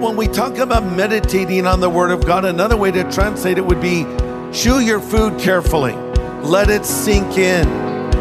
When we talk about meditating on the Word of God, another way to translate it would be chew your food carefully, let it sink in.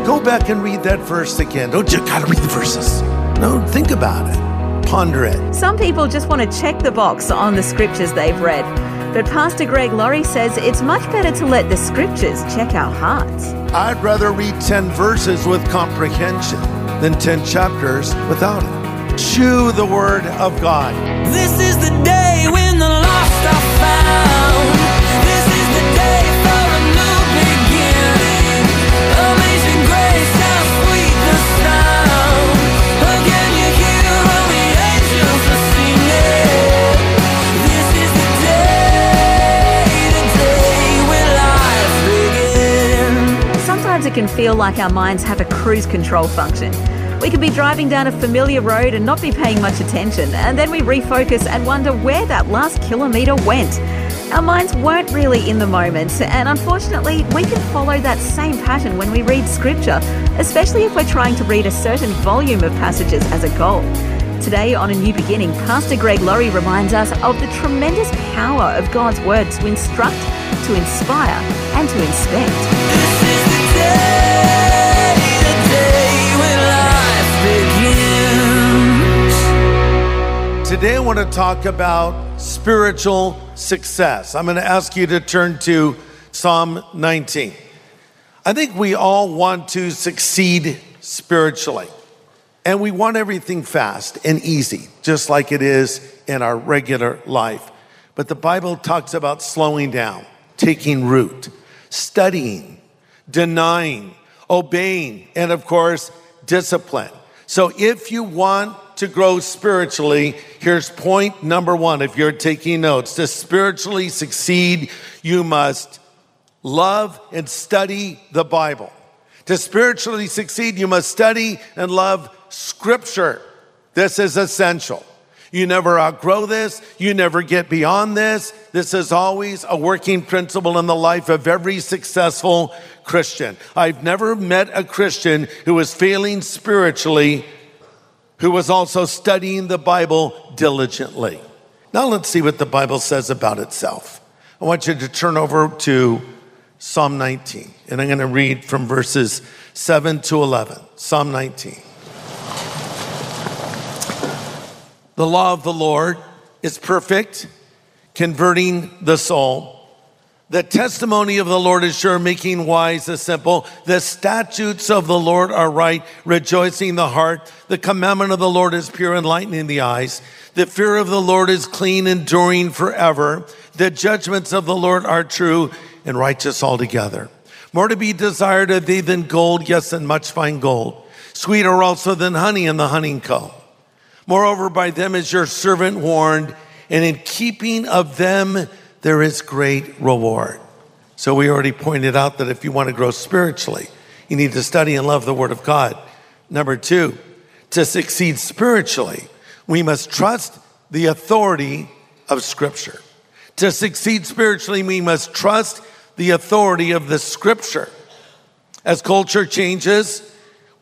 Go back and read that verse again. Don't you gotta read the verses? No, think about it, ponder it. Some people just want to check the box on the scriptures they've read. But Pastor Greg Laurie says it's much better to let the scriptures check our hearts. I'd rather read 10 verses with comprehension than 10 chapters without it. Chew the Word of God. This is the day when the lost are found. This is the day for a new beginning. Amazing grace, how sweet the sound. Again, you hear all the angels are singing. This is the day, the day when life begins. Sometimes it can feel like our minds have a cruise control function. We could be driving down a familiar road and not be paying much attention, and then we refocus and wonder where that last kilometre went. Our minds weren't really in the moment, and unfortunately, we can follow that same pattern when we read scripture, especially if we're trying to read a certain volume of passages as a goal. Today on A New Beginning, Pastor Greg Laurie reminds us of the tremendous power of God's Word to instruct, to inspire, and to inspect. Today, I want to talk about spiritual success. I'm going to ask you to turn to Psalm 19. I think we all want to succeed spiritually, and we want everything fast and easy, just like it is in our regular life. But the Bible talks about slowing down, taking root, studying, denying, obeying, and of course, discipline. So if you want to grow spiritually, here's point number one. If you're taking notes, to spiritually succeed, you must love and study the Bible. To spiritually succeed, you must study and love scripture. This is essential. You never outgrow this. You never get beyond this. This is always a working principle in the life of every successful Christian. I've never met a Christian who was failing spiritually who was also studying the Bible diligently. Now let's see what the Bible says about itself. I want you to turn over to Psalm 19, and I'm going to read from verses 7 to 11. Psalm 19. The law of the Lord is perfect, converting the soul. The testimony of the Lord is sure, making wise the simple. The statutes of the Lord are right, rejoicing the heart. The commandment of the Lord is pure, enlightening the eyes. The fear of the Lord is clean, enduring forever. The judgments of the Lord are true and righteous altogether. More to be desired of thee than gold, yes, and much fine gold. Sweeter also than honey in the honeycomb. Moreover, by them is your servant warned, and in keeping of them there is great reward. So we already pointed out that if you want to grow spiritually, you need to study and love the Word of God. Number two, to succeed spiritually, we must trust the authority of Scripture. To succeed spiritually, we must trust the authority of the Scripture. As culture changes,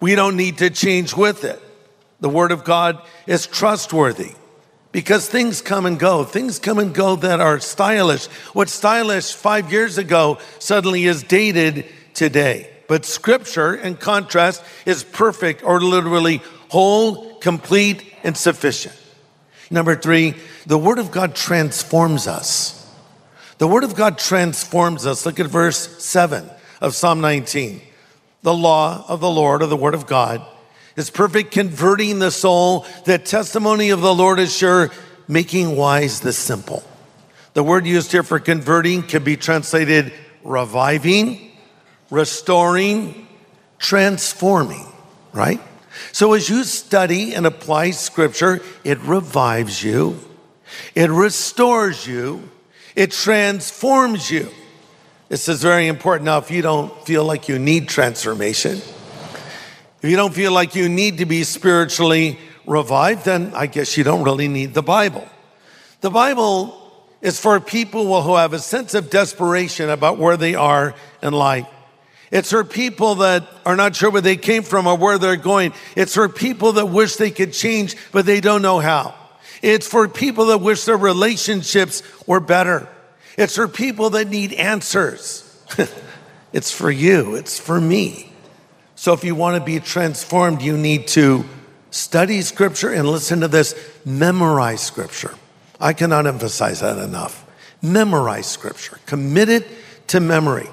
we don't need to change with it. The Word of God is trustworthy because things come and go. Things come and go that are stylish. What's stylish five years ago suddenly is dated today. But Scripture, in contrast, is perfect or literally whole, complete, and sufficient. Number three, the Word of God transforms us. The Word of God transforms us. Look at verse 7 of Psalm 19. The law of the Lord, or the Word of God, is perfect, converting the soul. The testimony of the Lord is sure, making wise the simple. The word used here for converting can be translated reviving, restoring, transforming, right? So as you study and apply scripture, it revives you, It restores you. It transforms you. This is very important. Now, if you don't feel like you need transformation, if you don't feel like you need to be spiritually revived, then I guess you don't really need the Bible. The Bible is for people who have a sense of desperation about where they are in life. It's for people that are not sure where they came from or where they're going. It's for people that wish they could change, but they don't know how. It's for people that wish their relationships were better. It's for people that need answers. it's for you. It's for me. So if you want to be transformed, you need to study scripture and listen to this, memorize scripture. I cannot emphasize that enough. Memorize scripture. Commit it to memory.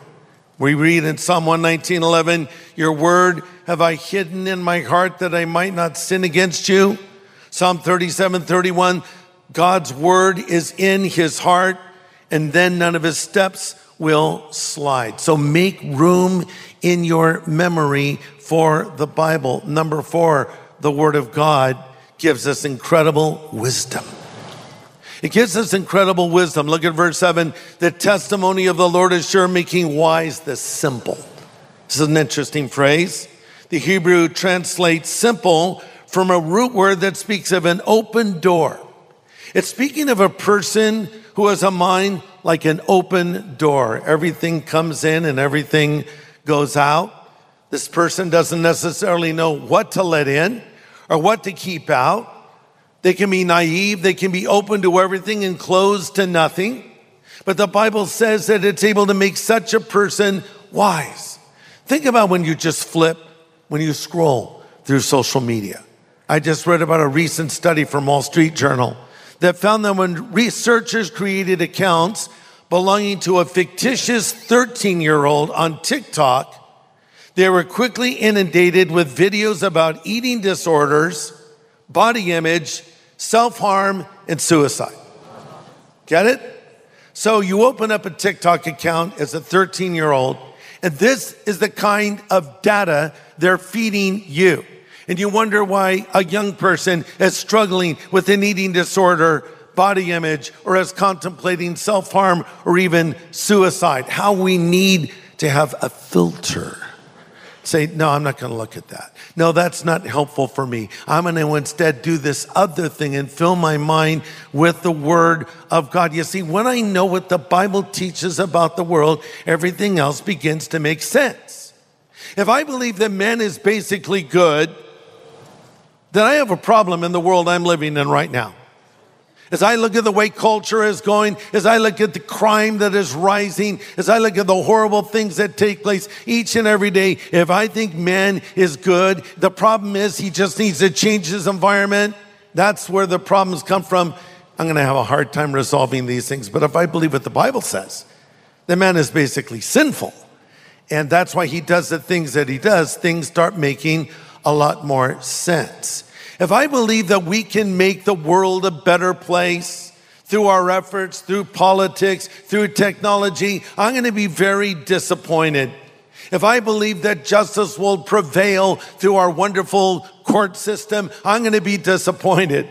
We read in Psalm 119:11, "Your word have I hidden in my heart that I might not sin against you." Psalm 37:31, God's word is in his heart, and then none of his steps will slide. So make room in your memory for the Bible. Number 4, the word of God gives us incredible wisdom. It gives us incredible wisdom. Look at verse 7. The testimony of the Lord is sure, making wise the simple. This is an interesting phrase. The Hebrew translates simple from a root word that speaks of an open door. It's speaking of a person who has a mind like an open door. Everything comes in and everything goes out. This person doesn't necessarily know what to let in or what to keep out. They can be naive, they can be open to everything and closed to nothing. But the Bible says that it's able to make such a person wise. Think about when you just flip, when you scroll through social media. I just read about a recent study from Wall Street Journal that found that when researchers created accounts belonging to a fictitious 13 year old on TikTok, they were quickly inundated with videos about eating disorders, body image, self harm, and suicide. Get it? So you open up a TikTok account as a 13 year old, and this is the kind of data they're feeding you. And you wonder why a young person is struggling with an eating disorder, body image, or is contemplating self harm or even suicide. How we need to have a filter say, no, I'm not going to look at that. No, that's not helpful for me. I'm going to instead do this other thing and fill my mind with the word of God. You see, when I know what the Bible teaches about the world, everything else begins to make sense. If I believe that man is basically good, then I have a problem in the world I'm living in right now. As I look at the way culture is going, as I look at the crime that is rising, as I look at the horrible things that take place each and every day, if I think man is good, the problem is he just needs to change his environment. That's where the problems come from. I'm going to have a hard time resolving these things. But if I believe what the Bible says, the man is basically sinful. And that's why he does the things that he does. Things start making a lot more sense. If I believe that we can make the world a better place through our efforts, through politics, through technology, I'm going to be very disappointed. If I believe that justice will prevail through our wonderful court system, I'm going to be disappointed.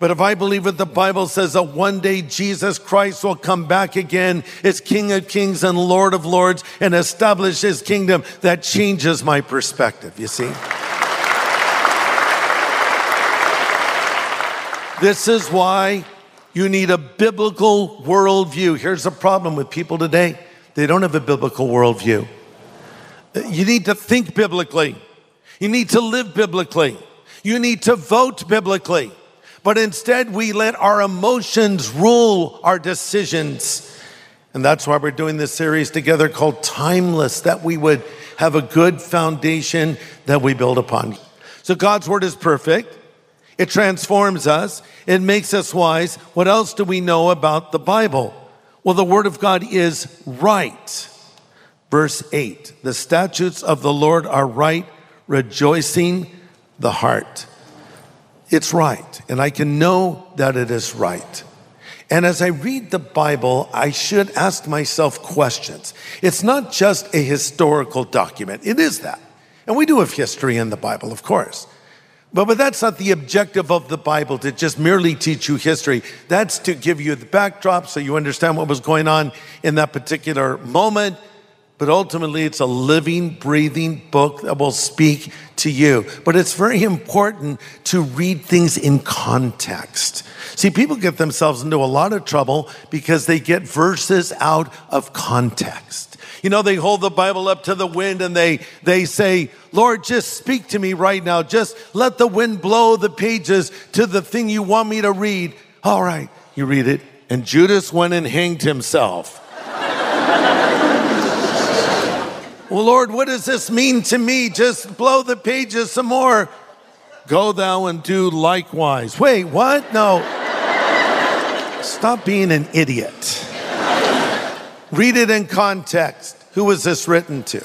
But if I believe what the Bible says that one day Jesus Christ will come back again as King of Kings and Lord of Lords and establish his kingdom, that changes my perspective, you see? This is why you need a biblical worldview. Here's the problem with people today they don't have a biblical worldview. You need to think biblically, you need to live biblically, you need to vote biblically. But instead, we let our emotions rule our decisions. And that's why we're doing this series together called Timeless, that we would have a good foundation that we build upon. So God's word is perfect. It transforms us. It makes us wise. What else do we know about the Bible? Well, the Word of God is right. Verse 8 The statutes of the Lord are right, rejoicing the heart. It's right, and I can know that it is right. And as I read the Bible, I should ask myself questions. It's not just a historical document, it is that. And we do have history in the Bible, of course. But, but that's not the objective of the Bible to just merely teach you history. That's to give you the backdrop so you understand what was going on in that particular moment. But ultimately, it's a living, breathing book that will speak to you. But it's very important to read things in context. See, people get themselves into a lot of trouble because they get verses out of context. You know, they hold the Bible up to the wind and they, they say, Lord, just speak to me right now. Just let the wind blow the pages to the thing you want me to read. All right, you read it. And Judas went and hanged himself. well, Lord, what does this mean to me? Just blow the pages some more. Go thou and do likewise. Wait, what? No. Stop being an idiot. Read it in context. Who was this written to?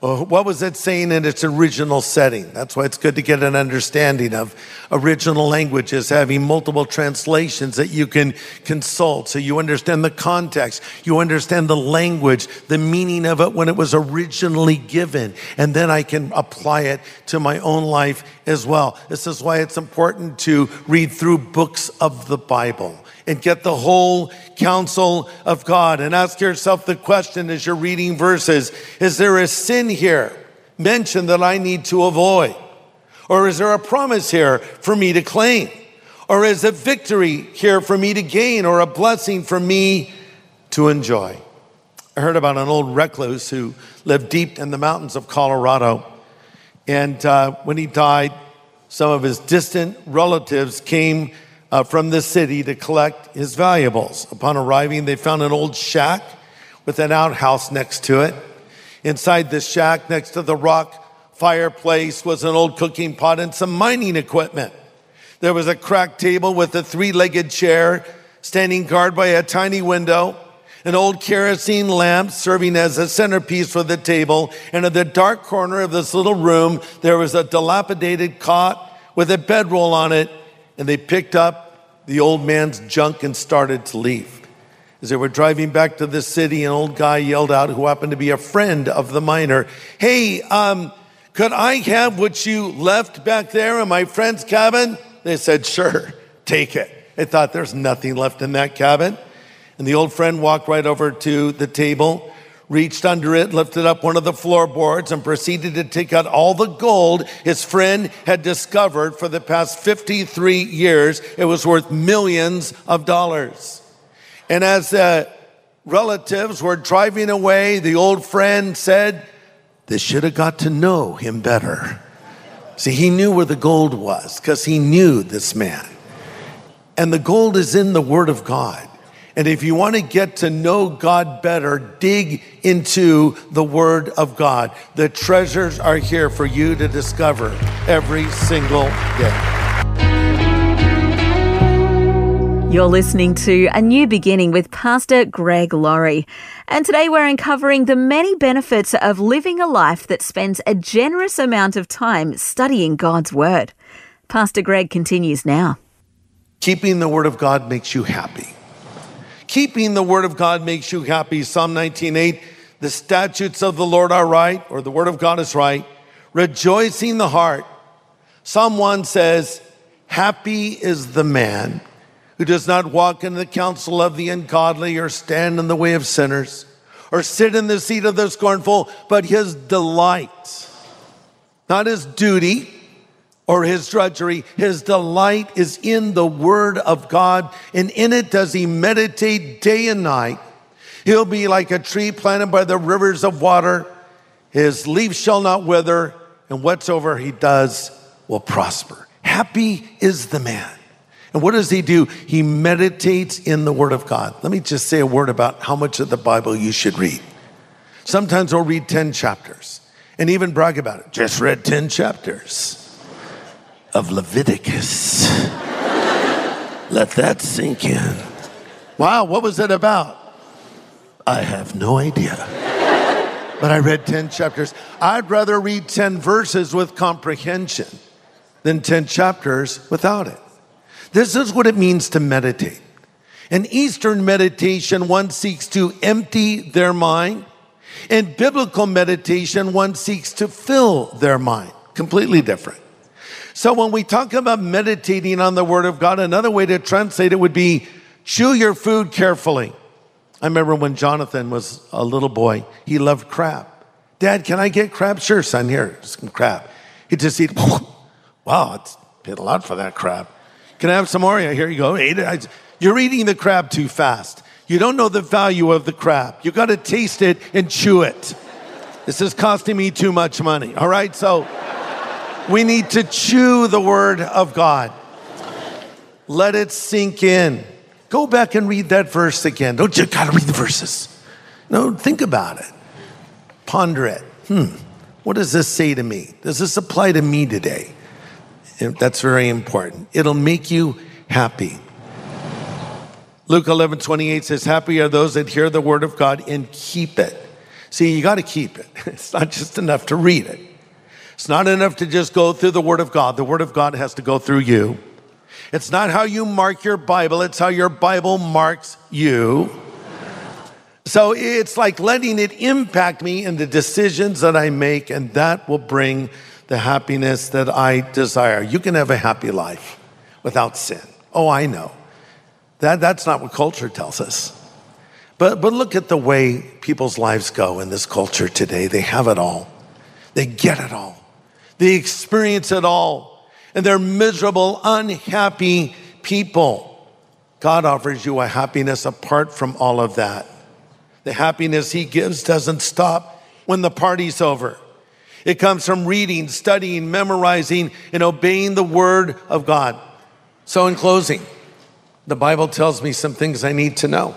What was it saying in its original setting? That's why it's good to get an understanding of original languages, having multiple translations that you can consult so you understand the context, you understand the language, the meaning of it when it was originally given, and then I can apply it to my own life as well. This is why it's important to read through books of the Bible and get the whole counsel of God and ask yourself the question as you're reading verses Is there a sin here mentioned that I need to avoid? Or is there a promise here for me to claim? Or is a victory here for me to gain or a blessing for me to enjoy? I heard about an old recluse who lived deep in the mountains of Colorado. And uh, when he died, some of his distant relatives came uh, from the city to collect his valuables. Upon arriving, they found an old shack with an outhouse next to it. Inside the shack, next to the rock fireplace, was an old cooking pot and some mining equipment. There was a cracked table with a three legged chair standing guard by a tiny window, an old kerosene lamp serving as a centerpiece for the table, and in the dark corner of this little room, there was a dilapidated cot with a bedroll on it and they picked up the old man's junk and started to leave. As they were driving back to the city, an old guy yelled out, who happened to be a friend of the miner, Hey, um, could I have what you left back there in my friend's cabin? They said, Sure, take it. They thought there's nothing left in that cabin. And the old friend walked right over to the table, reached under it, lifted up one of the floorboards, and proceeded to take out all the gold his friend had discovered for the past 53 years. It was worth millions of dollars. And as the relatives were driving away, the old friend said, They should have got to know him better. See, he knew where the gold was because he knew this man. And the gold is in the Word of God. And if you want to get to know God better, dig into the Word of God. The treasures are here for you to discover every single day. You're listening to A New Beginning with Pastor Greg Laurie. And today we're uncovering the many benefits of living a life that spends a generous amount of time studying God's Word. Pastor Greg continues now. Keeping the Word of God makes you happy. Keeping the Word of God makes you happy. Psalm 19:8, the statutes of the Lord are right, or the Word of God is right, rejoicing the heart. Psalm 1 says, Happy is the man who does not walk in the counsel of the ungodly or stand in the way of sinners or sit in the seat of the scornful, but his delight, not his duty or his drudgery, his delight is in the word of God, and in it does he meditate day and night. He'll be like a tree planted by the rivers of water. His leaves shall not wither, and whatsoever he does will prosper. Happy is the man. And what does he do? He meditates in the Word of God. Let me just say a word about how much of the Bible you should read. Sometimes we'll read 10 chapters and even brag about it. Just read 10 chapters of Leviticus. Let that sink in. Wow, what was it about? I have no idea. But I read 10 chapters. I'd rather read 10 verses with comprehension than 10 chapters without it. This is what it means to meditate. In Eastern meditation, one seeks to empty their mind. In biblical meditation, one seeks to fill their mind. Completely different. So when we talk about meditating on the Word of God, another way to translate it would be chew your food carefully. I remember when Jonathan was a little boy, he loved crab. Dad, can I get crab? Sure, son, here, some crab. He'd just eat, wow, it's paid a lot for that crab. Can I have some more? Yeah, here you go. Ate it. You're eating the crab too fast. You don't know the value of the crab. You got to taste it and chew it. This is costing me too much money. All right, so we need to chew the word of God. Let it sink in. Go back and read that verse again. Don't you got to read the verses? No, think about it. Ponder it. Hmm, what does this say to me? Does this apply to me today? That's very important. It'll make you happy. Luke 11, 28 says, Happy are those that hear the word of God and keep it. See, you got to keep it. It's not just enough to read it. It's not enough to just go through the word of God. The word of God has to go through you. It's not how you mark your Bible, it's how your Bible marks you. So it's like letting it impact me in the decisions that I make, and that will bring the happiness that I desire. You can have a happy life without sin. Oh, I know. That, that's not what culture tells us. But, but look at the way people's lives go in this culture today. They have it all, they get it all, they experience it all, and they're miserable, unhappy people. God offers you a happiness apart from all of that. The happiness He gives doesn't stop when the party's over. It comes from reading, studying, memorizing, and obeying the Word of God. So, in closing, the Bible tells me some things I need to know.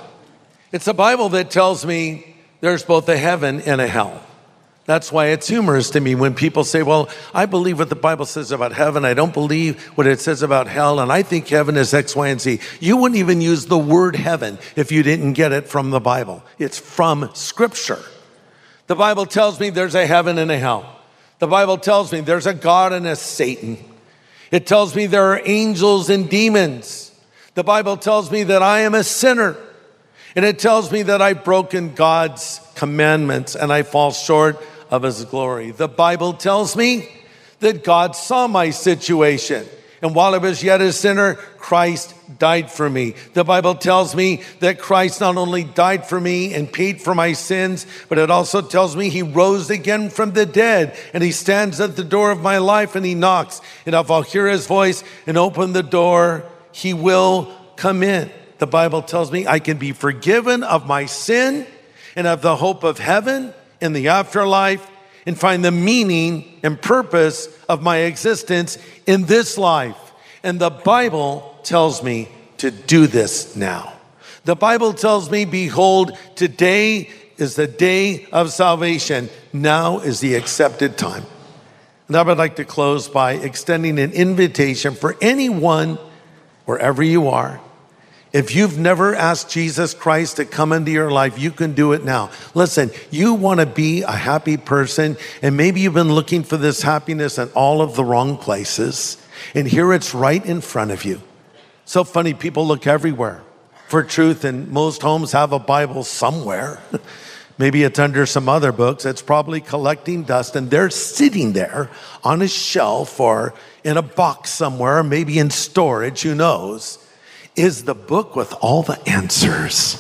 It's a Bible that tells me there's both a heaven and a hell. That's why it's humorous to me when people say, Well, I believe what the Bible says about heaven. I don't believe what it says about hell. And I think heaven is X, Y, and Z. You wouldn't even use the word heaven if you didn't get it from the Bible. It's from Scripture. The Bible tells me there's a heaven and a hell. The Bible tells me there's a God and a Satan. It tells me there are angels and demons. The Bible tells me that I am a sinner. And it tells me that I've broken God's commandments and I fall short of his glory. The Bible tells me that God saw my situation. And while I was yet a sinner, Christ died for me. The Bible tells me that Christ not only died for me and paid for my sins, but it also tells me he rose again from the dead and he stands at the door of my life and he knocks. And if I'll hear his voice and open the door, he will come in. The Bible tells me I can be forgiven of my sin and of the hope of heaven in the afterlife and find the meaning and purpose of my existence in this life. And the Bible tells me to do this now. The Bible tells me, Behold, today is the day of salvation. Now is the accepted time. And I would like to close by extending an invitation for anyone, wherever you are. If you've never asked Jesus Christ to come into your life, you can do it now. Listen, you want to be a happy person, and maybe you've been looking for this happiness in all of the wrong places, and here it's right in front of you. So funny, people look everywhere for truth, and most homes have a Bible somewhere. Maybe it's under some other books. It's probably collecting dust, and they're sitting there on a shelf or in a box somewhere, maybe in storage, who knows, is the book with all the answers.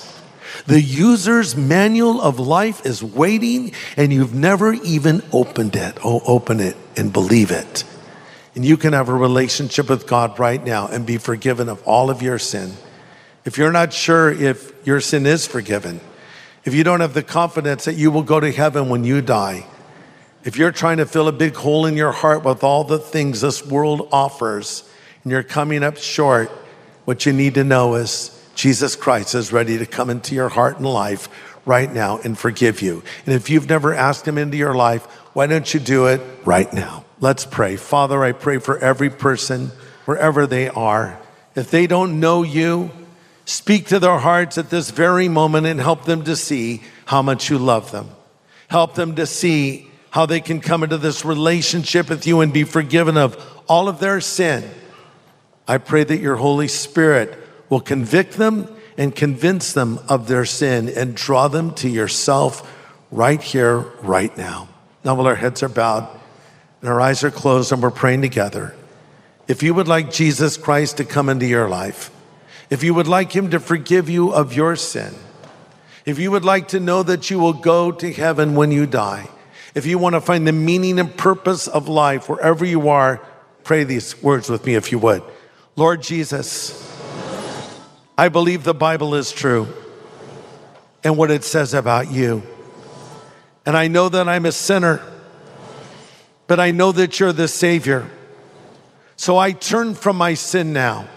The user's manual of life is waiting, and you've never even opened it. Oh, open it and believe it. And you can have a relationship with God right now and be forgiven of all of your sin. If you're not sure if your sin is forgiven, if you don't have the confidence that you will go to heaven when you die, if you're trying to fill a big hole in your heart with all the things this world offers and you're coming up short, what you need to know is Jesus Christ is ready to come into your heart and life right now and forgive you. And if you've never asked him into your life, why don't you do it right now? Let's pray. Father, I pray for every person, wherever they are. If they don't know you, speak to their hearts at this very moment and help them to see how much you love them. Help them to see how they can come into this relationship with you and be forgiven of all of their sin. I pray that your Holy Spirit will convict them and convince them of their sin and draw them to yourself right here, right now. Now, while our heads are bowed and our eyes are closed and we're praying together, If you would like Jesus Christ to come into your life, if you would like him to forgive you of your sin, if you would like to know that you will go to heaven when you die, if you want to find the meaning and purpose of life wherever you are, pray these words with me if you would. Lord Jesus, I believe the Bible is true and what it says about you. And I know that I'm a sinner, but I know that you're the Savior. So I turn from my sin now.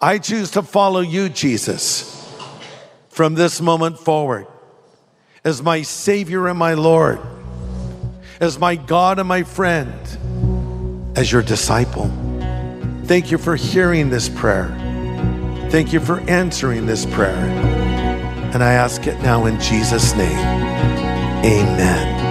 I choose to follow you, Jesus, from this moment forward as my Savior and my Lord, as my God and my friend, as your disciple. Thank you for hearing this prayer. Thank you for answering this prayer. And I ask it now in Jesus' name. Amen.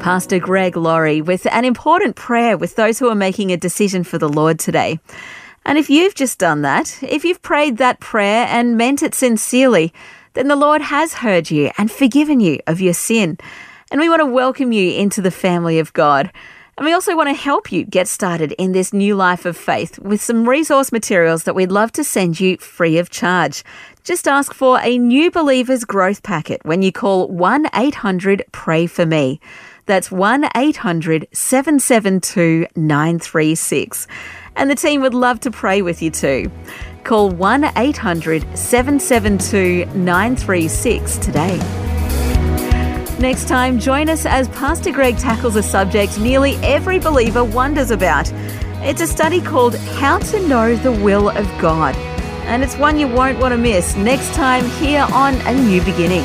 Pastor Greg Laurie with an important prayer with those who are making a decision for the Lord today. And if you've just done that, if you've prayed that prayer and meant it sincerely, then the Lord has heard you and forgiven you of your sin. And we want to welcome you into the family of God. And we also want to help you get started in this new life of faith with some resource materials that we'd love to send you free of charge. Just ask for a new believers growth packet when you call 1 800 Pray For Me. That's 1 800 772 936. And the team would love to pray with you too. Call 1 800 772 936 today. Next time, join us as Pastor Greg tackles a subject nearly every believer wonders about. It's a study called How to Know the Will of God. And it's one you won't want to miss next time here on A New Beginning.